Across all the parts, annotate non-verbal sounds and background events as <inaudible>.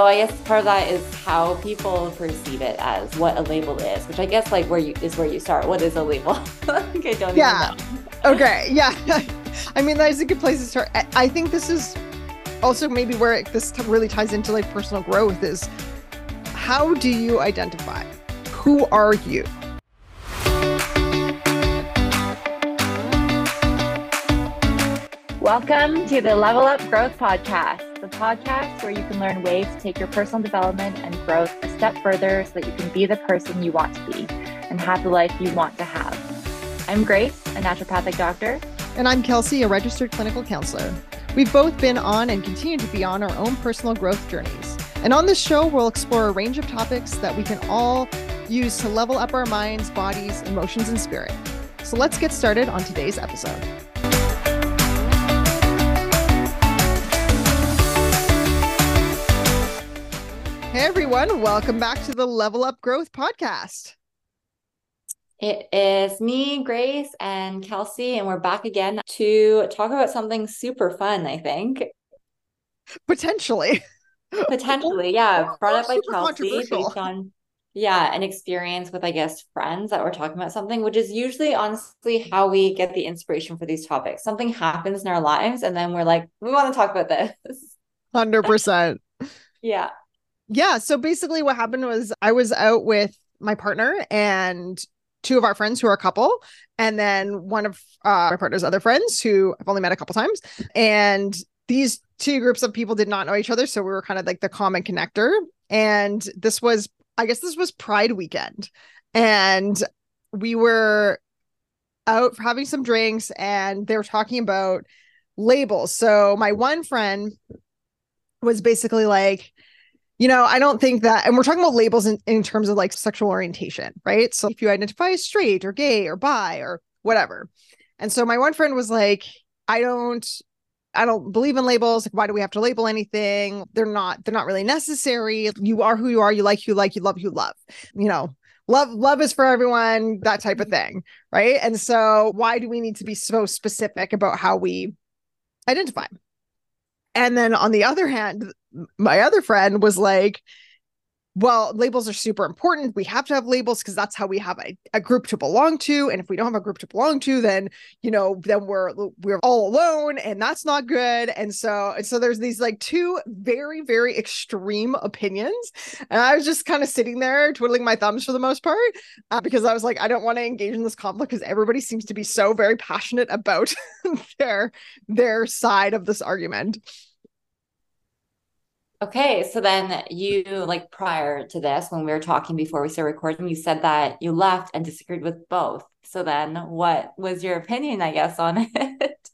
So I guess part of that is how people perceive it as what a label is, which I guess like where you is where you start. What is a label? <laughs> I don't yeah. okay. Yeah. <laughs> I mean, that is a good place to start. I think this is also maybe where it, this really ties into like personal growth is how do you identify? Who are you? Welcome to the Level Up Growth Podcast, the podcast where you can learn ways to take your personal development and growth a step further so that you can be the person you want to be and have the life you want to have. I'm Grace, a naturopathic doctor. And I'm Kelsey, a registered clinical counselor. We've both been on and continue to be on our own personal growth journeys. And on this show, we'll explore a range of topics that we can all use to level up our minds, bodies, emotions, and spirit. So let's get started on today's episode. Hey everyone, welcome back to the Level Up Growth podcast. It is me, Grace, and Kelsey, and we're back again to talk about something super fun, I think. Potentially. Potentially, yeah. Brought up by Kelsey based on yeah, an experience with, I guess, friends that we're talking about something, which is usually honestly how we get the inspiration for these topics. Something happens in our lives, and then we're like, we want to talk about this. 100%. <laughs> yeah yeah so basically what happened was i was out with my partner and two of our friends who are a couple and then one of uh, my partner's other friends who i've only met a couple times and these two groups of people did not know each other so we were kind of like the common connector and this was i guess this was pride weekend and we were out for having some drinks and they were talking about labels. So my one friend was basically like you know, I don't think that, and we're talking about labels in, in terms of like sexual orientation, right? So if you identify as straight or gay or bi or whatever. And so my one friend was like, I don't, I don't believe in labels. Like, why do we have to label anything? They're not, they're not really necessary. You are who you are. You like who you like, you love who you love. You know, love, love is for everyone, that type of mm-hmm. thing. Right. And so why do we need to be so specific about how we identify? And then on the other hand, my other friend was like, well, labels are super important. We have to have labels because that's how we have a, a group to belong to. And if we don't have a group to belong to, then you know, then we're we're all alone, and that's not good. And so, and so there's these like two very, very extreme opinions. And I was just kind of sitting there twiddling my thumbs for the most part, uh, because I was like, I don't want to engage in this conflict because everybody seems to be so very passionate about <laughs> their their side of this argument. Okay, so then you like prior to this, when we were talking before we started recording, you said that you left and disagreed with both. So then, what was your opinion, I guess, on <laughs> it?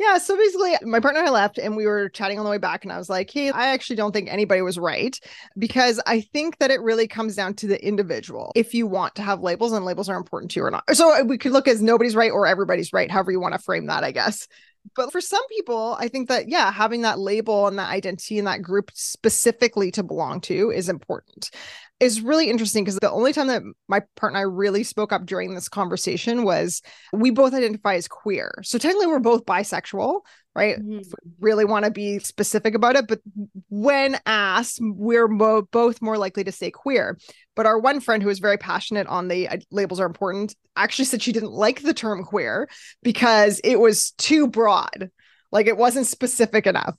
Yeah, so basically, my partner and I left, and we were chatting on the way back, and I was like, "Hey, I actually don't think anybody was right because I think that it really comes down to the individual. If you want to have labels, and labels are important to you or not. So we could look as nobody's right or everybody's right, however you want to frame that, I guess but for some people i think that yeah having that label and that identity and that group specifically to belong to is important is really interesting because the only time that my partner and I really spoke up during this conversation was we both identify as queer. So technically we're both bisexual, right? Mm-hmm. really want to be specific about it, but when asked, we're mo- both more likely to say queer. But our one friend who was very passionate on the uh, labels are important actually said she didn't like the term queer because it was too broad. Like it wasn't specific enough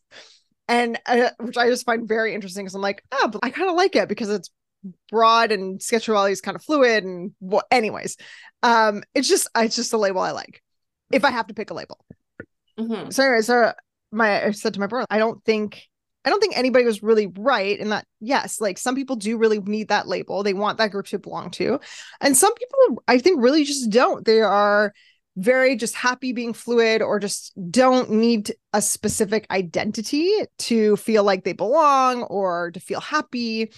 and uh, which I just find very interesting because I'm like, oh, but I kind of like it because it's broad and sexuality is kind of fluid and well, anyways. Um it's just it's just a label i like if i have to pick a label. Mm-hmm. so anyway so my i said to my brother i don't think i don't think anybody was really right in that yes like some people do really need that label. They want that group to belong to. And some people i think really just don't. They are very just happy being fluid or just don't need a specific identity to feel like they belong or to feel happy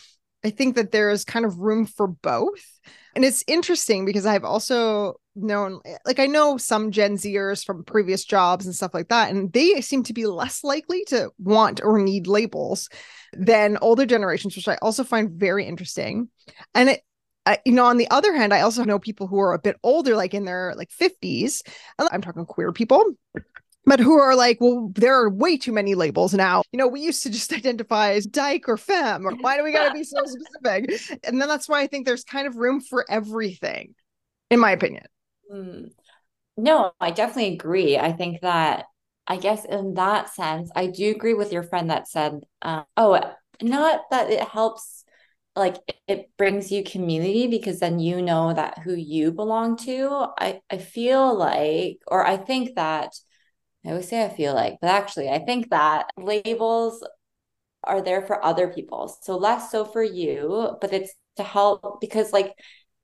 I think that there is kind of room for both. And it's interesting because I've also known, like, I know some Gen Zers from previous jobs and stuff like that, and they seem to be less likely to want or need labels than older generations, which I also find very interesting. And it, uh, you know, on the other hand, I also know people who are a bit older, like in their like 50s. I'm talking queer people but who are like, well, there are way too many labels now. You know, we used to just <laughs> identify as dyke or femme, or why do we got to be so <laughs> specific? And then that's why I think there's kind of room for everything, in my opinion. Mm. No, I definitely agree. I think that, I guess in that sense, I do agree with your friend that said, uh, oh, not that it helps like it brings you community because then you know that who you belong to i i feel like or i think that i always say i feel like but actually i think that labels are there for other people so less so for you but it's to help because like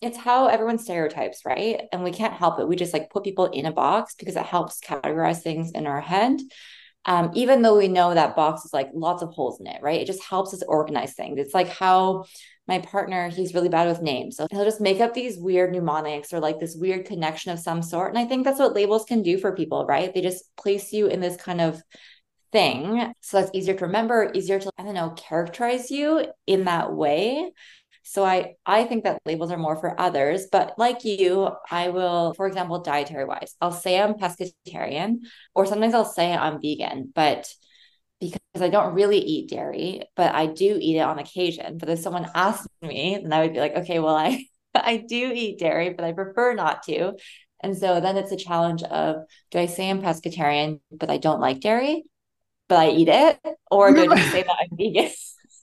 it's how everyone stereotypes right and we can't help it we just like put people in a box because it helps categorize things in our head um, even though we know that box is like lots of holes in it, right? It just helps us organize things. It's like how my partner, he's really bad with names. So he'll just make up these weird mnemonics or like this weird connection of some sort. And I think that's what labels can do for people, right? They just place you in this kind of thing. So that's easier to remember, easier to, I don't know, characterize you in that way. So I I think that labels are more for others, but like you, I will, for example, dietary wise, I'll say I'm pescatarian, or sometimes I'll say I'm vegan, but because I don't really eat dairy, but I do eat it on occasion. But if someone asked me, then I would be like, okay, well, I <laughs> I do eat dairy, but I prefer not to. And so then it's a challenge of do I say I'm pescatarian, but I don't like dairy, but I eat it, or do I say that I'm vegan?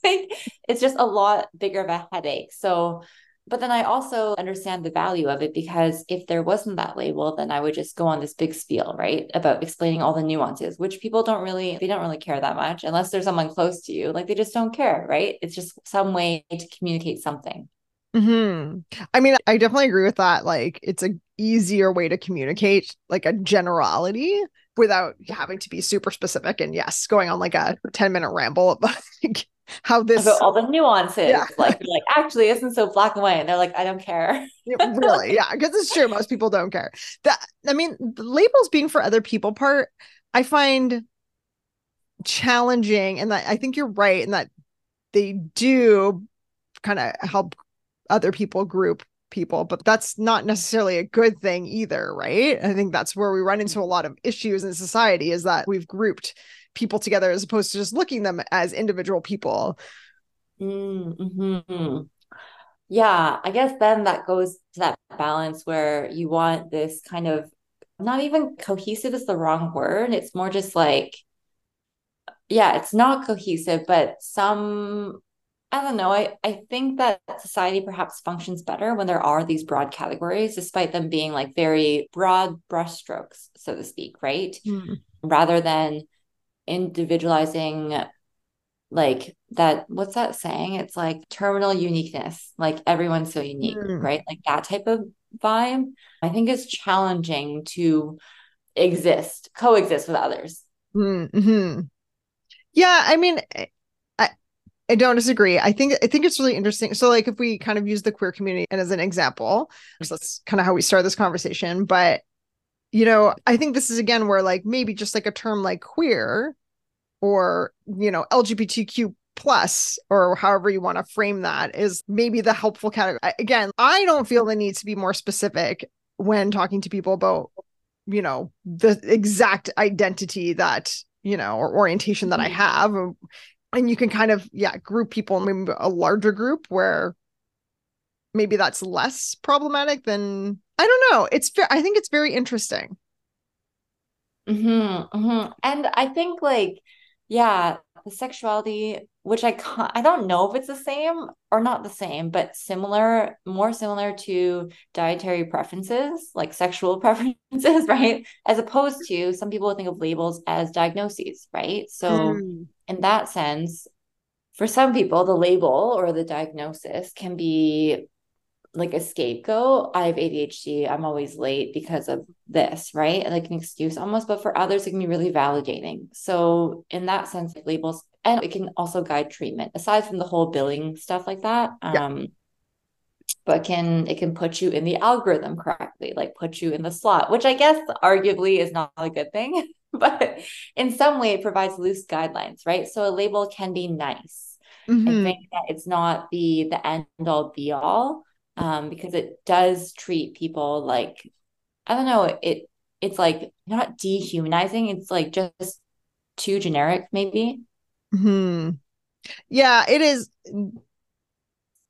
<laughs> it's just a lot bigger of a headache. So, but then I also understand the value of it because if there wasn't that label, then I would just go on this big spiel, right? About explaining all the nuances, which people don't really, they don't really care that much unless there's someone close to you. Like they just don't care, right? It's just some way to communicate something. Hmm. I mean, I definitely agree with that. Like, it's a easier way to communicate like a generality without having to be super specific. And yes, going on like a ten minute ramble about like how this about all the nuances yeah. like like actually isn't so black and white and they're like i don't care. Really yeah because it's true most people don't care. That i mean the labels being for other people part i find challenging and that i think you're right in that they do kind of help other people group people but that's not necessarily a good thing either right? I think that's where we run into a lot of issues in society is that we've grouped people together as opposed to just looking them as individual people. Mm-hmm. Yeah, I guess then that goes to that balance where you want this kind of not even cohesive is the wrong word. It's more just like, yeah, it's not cohesive, but some I don't know. I, I think that society perhaps functions better when there are these broad categories, despite them being like very broad brushstrokes, so to speak, right? Mm. Rather than individualizing like that what's that saying? It's like terminal uniqueness like everyone's so unique mm. right? Like that type of vibe i think is challenging to exist coexist with others. Mm-hmm. yeah i mean i i don't disagree. I think i think it's really interesting. So like if we kind of use the queer community and as an example so that's kind of how we start this conversation but you know i think this is again where like maybe just like a term like queer or you know lgbtq plus or however you want to frame that is maybe the helpful category again i don't feel the need to be more specific when talking to people about you know the exact identity that you know or orientation that i mm-hmm. have and you can kind of yeah group people in a larger group where maybe that's less problematic than i don't know it's i think it's very interesting mm-hmm, mm-hmm. and i think like yeah the sexuality which i can't i don't know if it's the same or not the same but similar more similar to dietary preferences like sexual <laughs> preferences right as opposed to some people think of labels as diagnoses right so mm. in that sense for some people the label or the diagnosis can be like a scapegoat. I have ADHD. I'm always late because of this, right? Like an excuse almost. But for others, it can be really validating. So, in that sense, labels and it can also guide treatment aside from the whole billing stuff like that. Yeah. Um, but can it can put you in the algorithm correctly, like put you in the slot, which I guess arguably is not a good thing, <laughs> but in some way it provides loose guidelines, right? So a label can be nice. Mm-hmm. I think that it's not the the end all be all um, because it does treat people like I don't know it it's like not dehumanizing, it's like just too generic, maybe. Hmm. Yeah, it is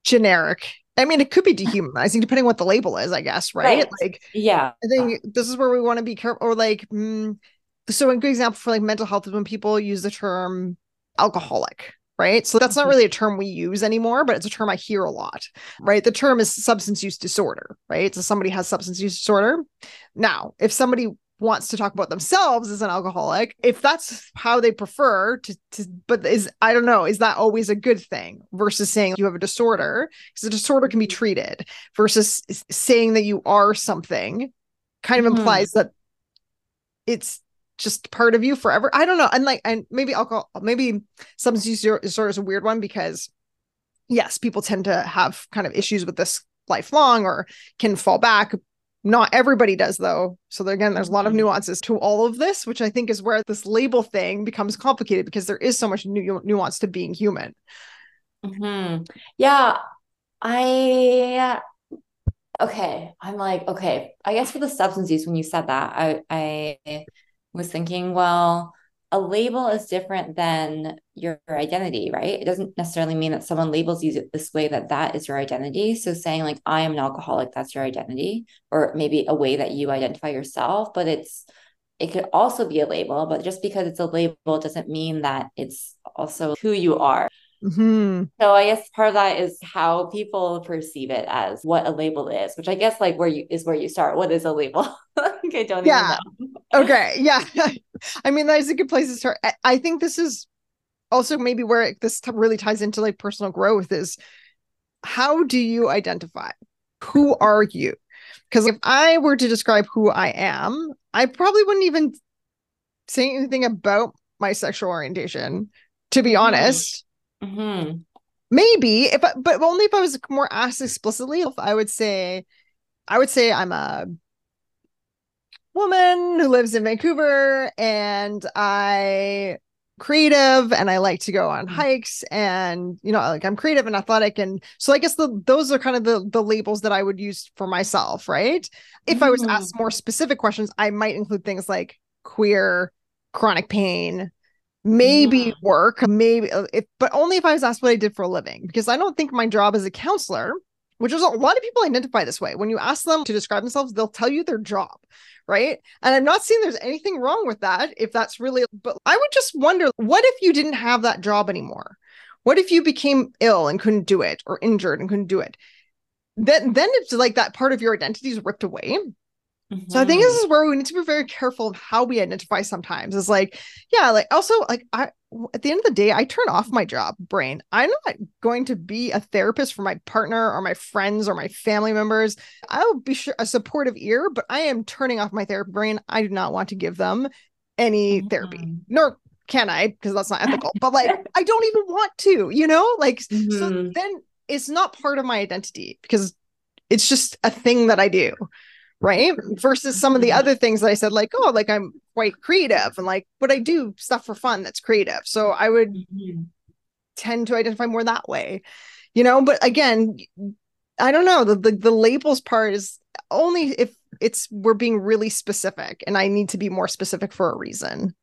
generic. I mean, it could be <laughs> dehumanizing depending on what the label is, I guess, right? right. Like, yeah, I think this is where we want to be careful. Or like, mm, so a good example for like mental health is when people use the term alcoholic, right? So that's not mm-hmm. really a term we use anymore, but it's a term I hear a lot, right? The term is substance use disorder, right? So somebody has substance use disorder. Now, if somebody wants to talk about themselves as an alcoholic, if that's how they prefer to, to but is I don't know, is that always a good thing versus saying you have a disorder? Because a disorder can be treated versus saying that you are something kind of mm-hmm. implies that it's just part of you forever. I don't know. And like, and maybe alcohol, maybe substance use disorder is sort of a weird one because yes, people tend to have kind of issues with this lifelong or can fall back. Not everybody does though. So again, there's a lot of mm-hmm. nuances to all of this, which I think is where this label thing becomes complicated because there is so much nu- nuance to being human. Mm-hmm. Yeah, I okay. I'm like okay. I guess for the substance use, when you said that, I I was thinking, well, a label is different than your identity, right? It doesn't necessarily mean that someone labels you this way that that is your identity. So saying like I am an alcoholic, that's your identity, or maybe a way that you identify yourself, but it's it could also be a label, but just because it's a label doesn't mean that it's also who you are. Mm-hmm. So I guess part of that is how people perceive it as what a label is, which I guess like where you is where you start. What is a label? <laughs> I don't yeah. even know. <laughs> okay. Yeah. <laughs> I mean, that's a good place to start. I think this is also maybe where this really ties into like personal growth is how do you identify? Who are you? Because if I were to describe who I am, I probably wouldn't even say anything about my sexual orientation, to be mm-hmm. honest. Mm-hmm. Maybe if, I, but only if I was more asked explicitly. If I would say, I would say I'm a woman who lives in Vancouver, and I creative and I like to go on mm-hmm. hikes and you know like I'm creative and athletic and so I guess the those are kind of the the labels that I would use for myself right if mm-hmm. I was asked mm-hmm. more specific questions I might include things like queer chronic pain maybe work maybe uh, if but only if i was asked what i did for a living because i don't think my job as a counselor which is a lot of people identify this way. When you ask them to describe themselves they'll tell you their job right? And i'm not saying there's anything wrong with that if that's really but i would just wonder what if you didn't have that job anymore? What if you became ill and couldn't do it or injured and couldn't do it? Then then it's like that part of your identity is ripped away Mm-hmm. So I think this mm-hmm. is where we need to be very careful of how we identify sometimes. Is like, yeah, like also like I at the end of the day, I turn off my job brain. I'm not going to be a therapist for my partner or my friends or my family members. I'll be sure a supportive ear, but I am turning off my therapy brain. I do not want to give them any mm-hmm. therapy, nor can I, because that's not ethical. but like, <laughs> I don't even want to, you know, like, mm-hmm. so then it's not part of my identity because it's just a thing that I do right versus some of the mm-hmm. other things that i said like oh like i'm quite creative and like but i do stuff for fun that's creative so i would mm-hmm. tend to identify more that way you know but again i don't know the, the the labels part is only if it's we're being really specific and i need to be more specific for a reason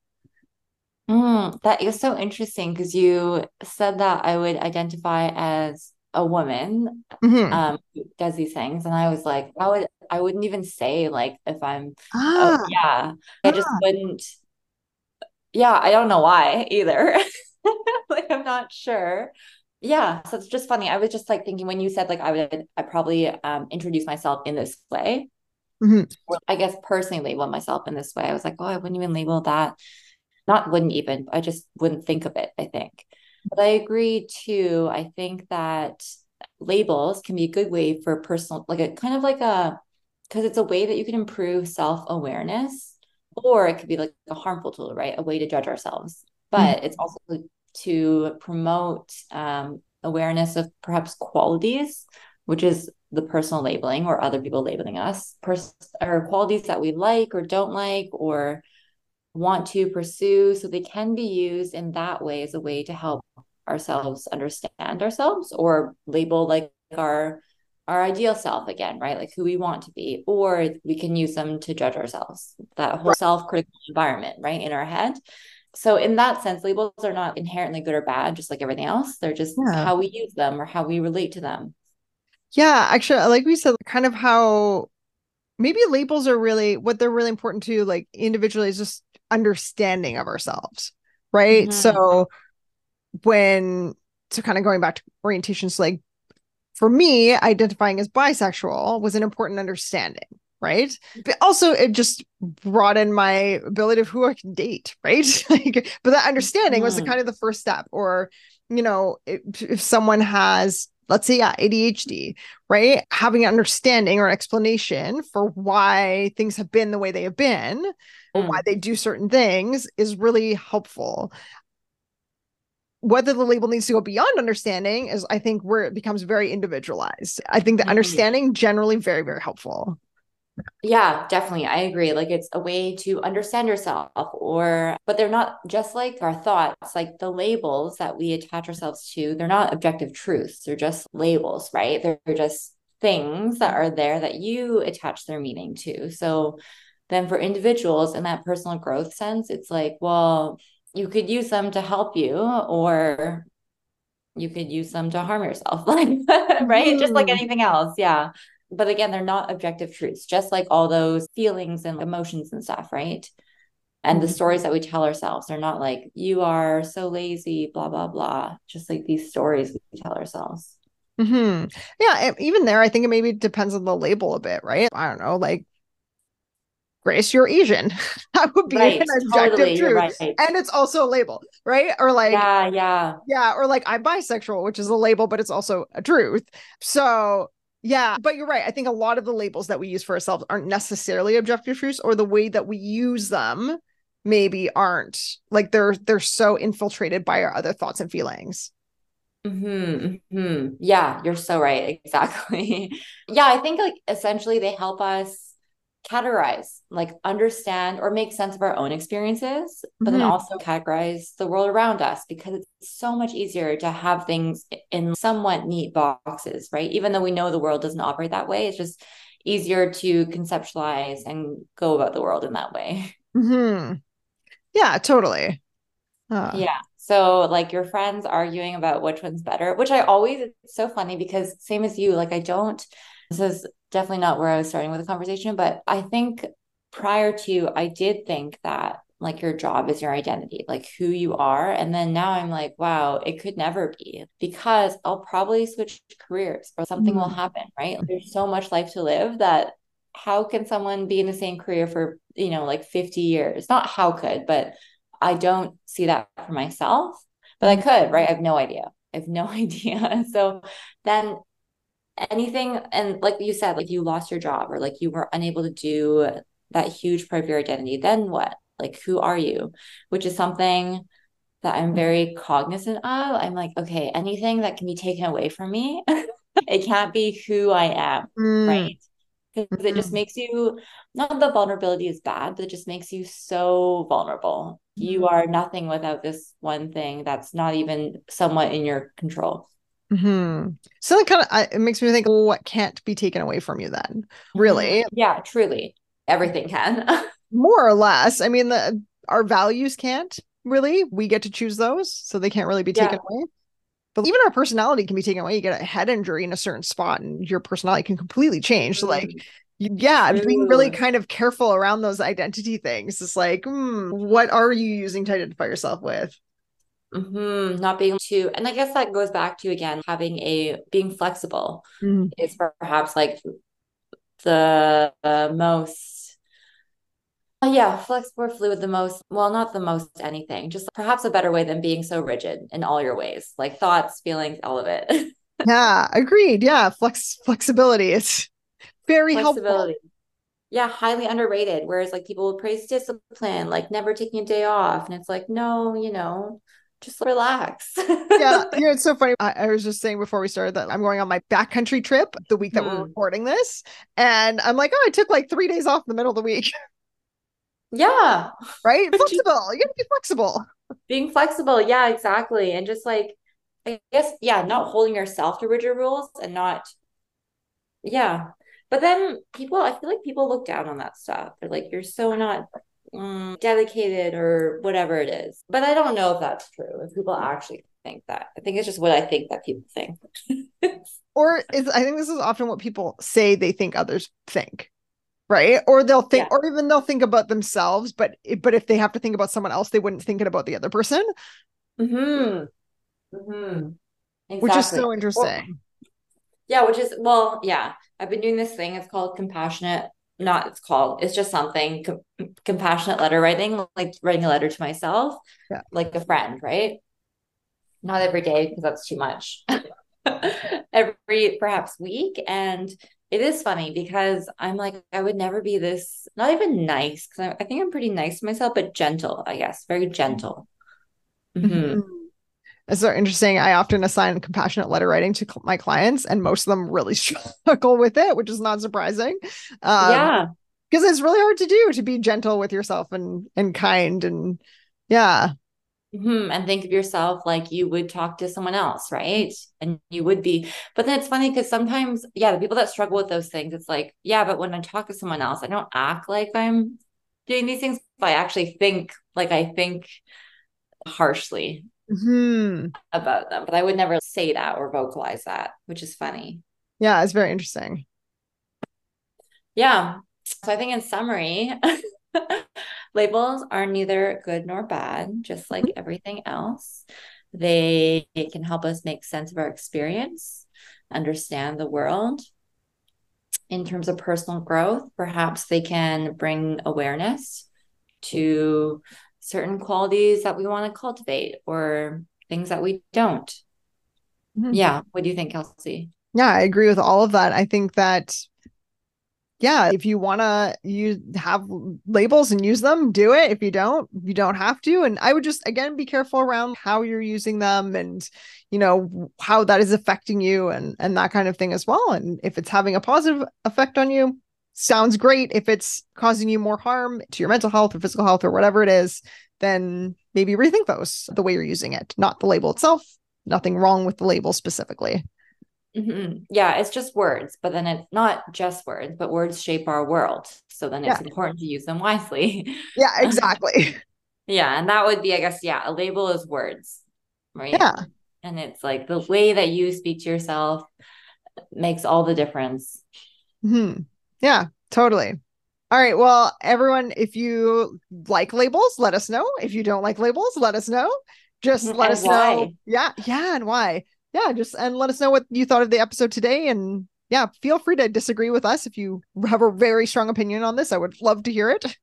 mm, that is so interesting because you said that i would identify as a woman mm-hmm. um does these things and i was like i would i wouldn't even say like if i'm oh, ah. oh, yeah i just ah. wouldn't yeah i don't know why either <laughs> like i'm not sure yeah so it's just funny i was just like thinking when you said like i would i probably um introduce myself in this way mm-hmm. i guess personally label myself in this way i was like oh i wouldn't even label that not wouldn't even i just wouldn't think of it i think but I agree too. I think that labels can be a good way for personal, like a kind of like a, because it's a way that you can improve self awareness, or it could be like a harmful tool, right? A way to judge ourselves. But mm-hmm. it's also to promote um, awareness of perhaps qualities, which is the personal labeling or other people labeling us, pers- or qualities that we like or don't like, or want to pursue. So they can be used in that way as a way to help ourselves understand ourselves or label like our our ideal self again, right? Like who we want to be, or we can use them to judge ourselves. That whole right. self-critical environment, right, in our head. So in that sense, labels are not inherently good or bad, just like everything else. They're just yeah. how we use them or how we relate to them. Yeah, actually, like we said, kind of how maybe labels are really what they're really important to like individually is just understanding of ourselves, right? Mm-hmm. So when so kind of going back to orientations, like for me, identifying as bisexual was an important understanding, right? But also it just broadened my ability of who I can date, right? <laughs> like, but that understanding mm-hmm. was the mm-hmm. kind of the first step. Or, you know, if, if someone has let's say yeah adhd right having an understanding or explanation for why things have been the way they have been or why mm. they do certain things is really helpful whether the label needs to go beyond understanding is i think where it becomes very individualized i think the mm-hmm. understanding generally very very helpful yeah, definitely. I agree. Like it's a way to understand yourself or but they're not just like our thoughts, like the labels that we attach ourselves to, they're not objective truths. They're just labels, right? They're just things that are there that you attach their meaning to. So then for individuals in that personal growth sense, it's like, well, you could use them to help you or you could use them to harm yourself <laughs> like right mm. just like mm-hmm. anything else yeah but again they're not objective truths just like all those feelings and emotions and stuff right and the mm-hmm. stories that we tell ourselves they're not like you are so lazy blah blah blah just like these stories we tell ourselves hmm yeah even there i think it maybe depends on the label a bit right i don't know like Grace, you're Asian. <laughs> that would be right, an objective totally, truth. Right. And it's also a label, right? Or like, yeah, yeah. Yeah. Or like, I'm bisexual, which is a label, but it's also a truth. So yeah, but you're right. I think a lot of the labels that we use for ourselves aren't necessarily objective truths, or the way that we use them maybe aren't like they're they're so infiltrated by our other thoughts and feelings. Hmm. hmm Yeah, you're so right. <laughs> Exactly. yeah, I think like essentially they help us categorize, like understand or make sense of our own experiences, but mm-hmm. then also categorize the world around us because it's so much easier to have things in somewhat neat boxes, right? Even though we know the world doesn't operate that way, it's just easier to conceptualize and go about the world in that way. Mm-hmm. Yeah, totally. Uh. Yeah. So like your friends arguing about which one's better, which I always it's so funny because same as you, like I don't this is definitely not where I was starting with the conversation, but I think prior to, I did think that like your job is your identity, like who you are. And then now I'm like, wow, it could never be because I'll probably switch careers or something mm will happen, right? There's so much life to live that how can someone be in the same career for, you know, like 50 years? Not how could, but I don't see that for myself, but I could, right? I have no idea. I have no <laughs> idea. So then anything and like you said like you lost your job or like you were unable to do that huge part of your identity then what like who are you which is something that i'm very cognizant of i'm like okay anything that can be taken away from me <laughs> it can't be who i am mm. right because it just mm-hmm. makes you not the vulnerability is bad but it just makes you so vulnerable mm. you mm-hmm. are nothing without this one thing that's not even somewhat in your control Hmm. So that kind of it makes me think, well, what can't be taken away from you then? Really? Mm-hmm. Yeah, truly, everything can. <laughs> More or less. I mean, the our values can't really. We get to choose those, so they can't really be taken yeah. away. But even our personality can be taken away. You get a head injury in a certain spot, and your personality can completely change. So, like, mm-hmm. yeah, True. being really kind of careful around those identity things. It's like, hmm, what are you using to identify yourself with? Mm-hmm. Not being too, and I guess that goes back to again having a being flexible mm-hmm. is perhaps like the, most, uh, yeah, flexible fluid, the most, well, not the most anything, just perhaps a better way than being so rigid in all your ways, like thoughts, feelings, all of it. <laughs> yeah, agreed. Yeah, flex flexibility is very helpful yeah, highly underrated. Whereas like people will praise discipline, like never taking a day off. And it's like, no, you know, just relax. yeah, <laughs> yeah, it's so funny. I, I, was just saying before we started that I'm going on my backcountry trip the week that mm. we're hmm. recording this, and I'm like, oh, I took like three days off in the middle of the week. <laughs> Yeah, right. Flexible. You gotta be flexible. Being flexible, yeah, exactly, and just like I guess, yeah, not holding yourself to rigid rules and not Yeah. But then people, I feel like people look down on that stuff. They're like, you're so not mm, dedicated or whatever it is. But I don't know if that's true. If people actually think that, I think it's just what I think that people think. <laughs> or is I think this is often what people say they think others think. Right. Or they'll think, yeah. or even they'll think about themselves, but but if they have to think about someone else, they wouldn't think it about the other person. Hmm. Hmm. Exactly. Which is so interesting. Yeah, which is well, yeah. I've been doing this thing. It's called compassionate. Not it's called. It's just something com- compassionate letter writing, like writing a letter to myself, yeah. like a friend, right? Not every day because that's too much. <laughs> every perhaps week, and it is funny because I'm like I would never be this. Not even nice because I, I, think I'm pretty nice to myself, but gentle. I guess very gentle. Mm-hmm. mm-hmm. It's so interesting. I often assign compassionate letter writing to cl- my clients, and most of them really <laughs> struggle with it, which is not surprising. Um, yeah, because it's really hard to do to be gentle with yourself and and kind and yeah. Mm-hmm. And think of yourself like you would talk to someone else, right? And you would be, but then it's funny because sometimes, yeah, the people that struggle with those things, it's like, yeah, but when I talk to someone else, I don't act like I'm doing these things, I actually think like I think harshly mm-hmm. about them. But I would never say that or vocalize that, which is funny. Yeah, it's very interesting. Yeah. So I think in summary, <laughs> labels are neither good nor bad, just like mm-hmm. everything else. They can help us make sense of our experience, understand the world. In terms of personal growth, perhaps they can bring awareness to certain qualities that we want to cultivate or things that we don't. Mm-hmm. Yeah. What do you think, Kelsey? Yeah, I agree with all of that. I think that yeah, if you want to you have labels and use them, do it. If you don't, you don't have to. And I would just again be careful around how you're using them and you know how that is affecting you and and that kind of thing as well. And if it's having a positive effect on you, sounds great. If it's causing you more harm to your mental health or physical health or whatever it is, then maybe rethink those the way you're using it, not the label itself. Nothing wrong with the label specifically. Mm-hmm. Yeah, it's just words, but then it's not just words, but words shape our world. So then it's yeah. important to use them wisely. <laughs> Yeah, exactly. yeah. And that would be, I guess, yeah, a label is words, right? Yeah. And it's like the way that you speak to yourself makes all the difference. Hmm. Yeah, totally. All right. Well, everyone, if you like labels, let us know. If you don't like labels, let us know. Just let and us why. know. Yeah. Yeah. And why. Yeah. Just and let us know what you thought of the episode today. And yeah, feel free to disagree with us if you have a very strong opinion on this. I would love to hear it.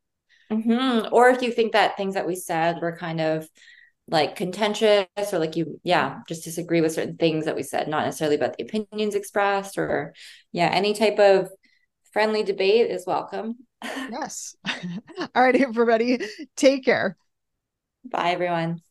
Mm-hmm. Or if you think that things that we said were kind of like contentious or like you yeah just disagree with certain things that we said not necessarily about the opinions expressed or yeah any type of friendly debate is welcome. <laughs> yes. <laughs> All right, everybody, take care. Bye, everyone.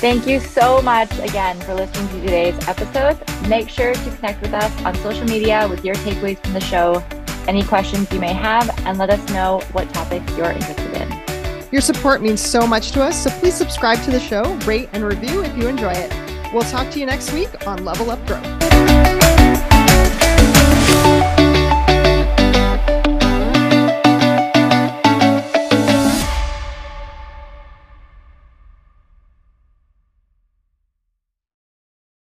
Thank you so much again for listening to today's episode. Make sure to connect with us on social media with your takeaways from the show, any questions you may have, and let us know what topics you're interested in. Your support means so much to us, so please subscribe to the show, rate, and review if you enjoy it. We'll talk to you next week on Level Up Growth.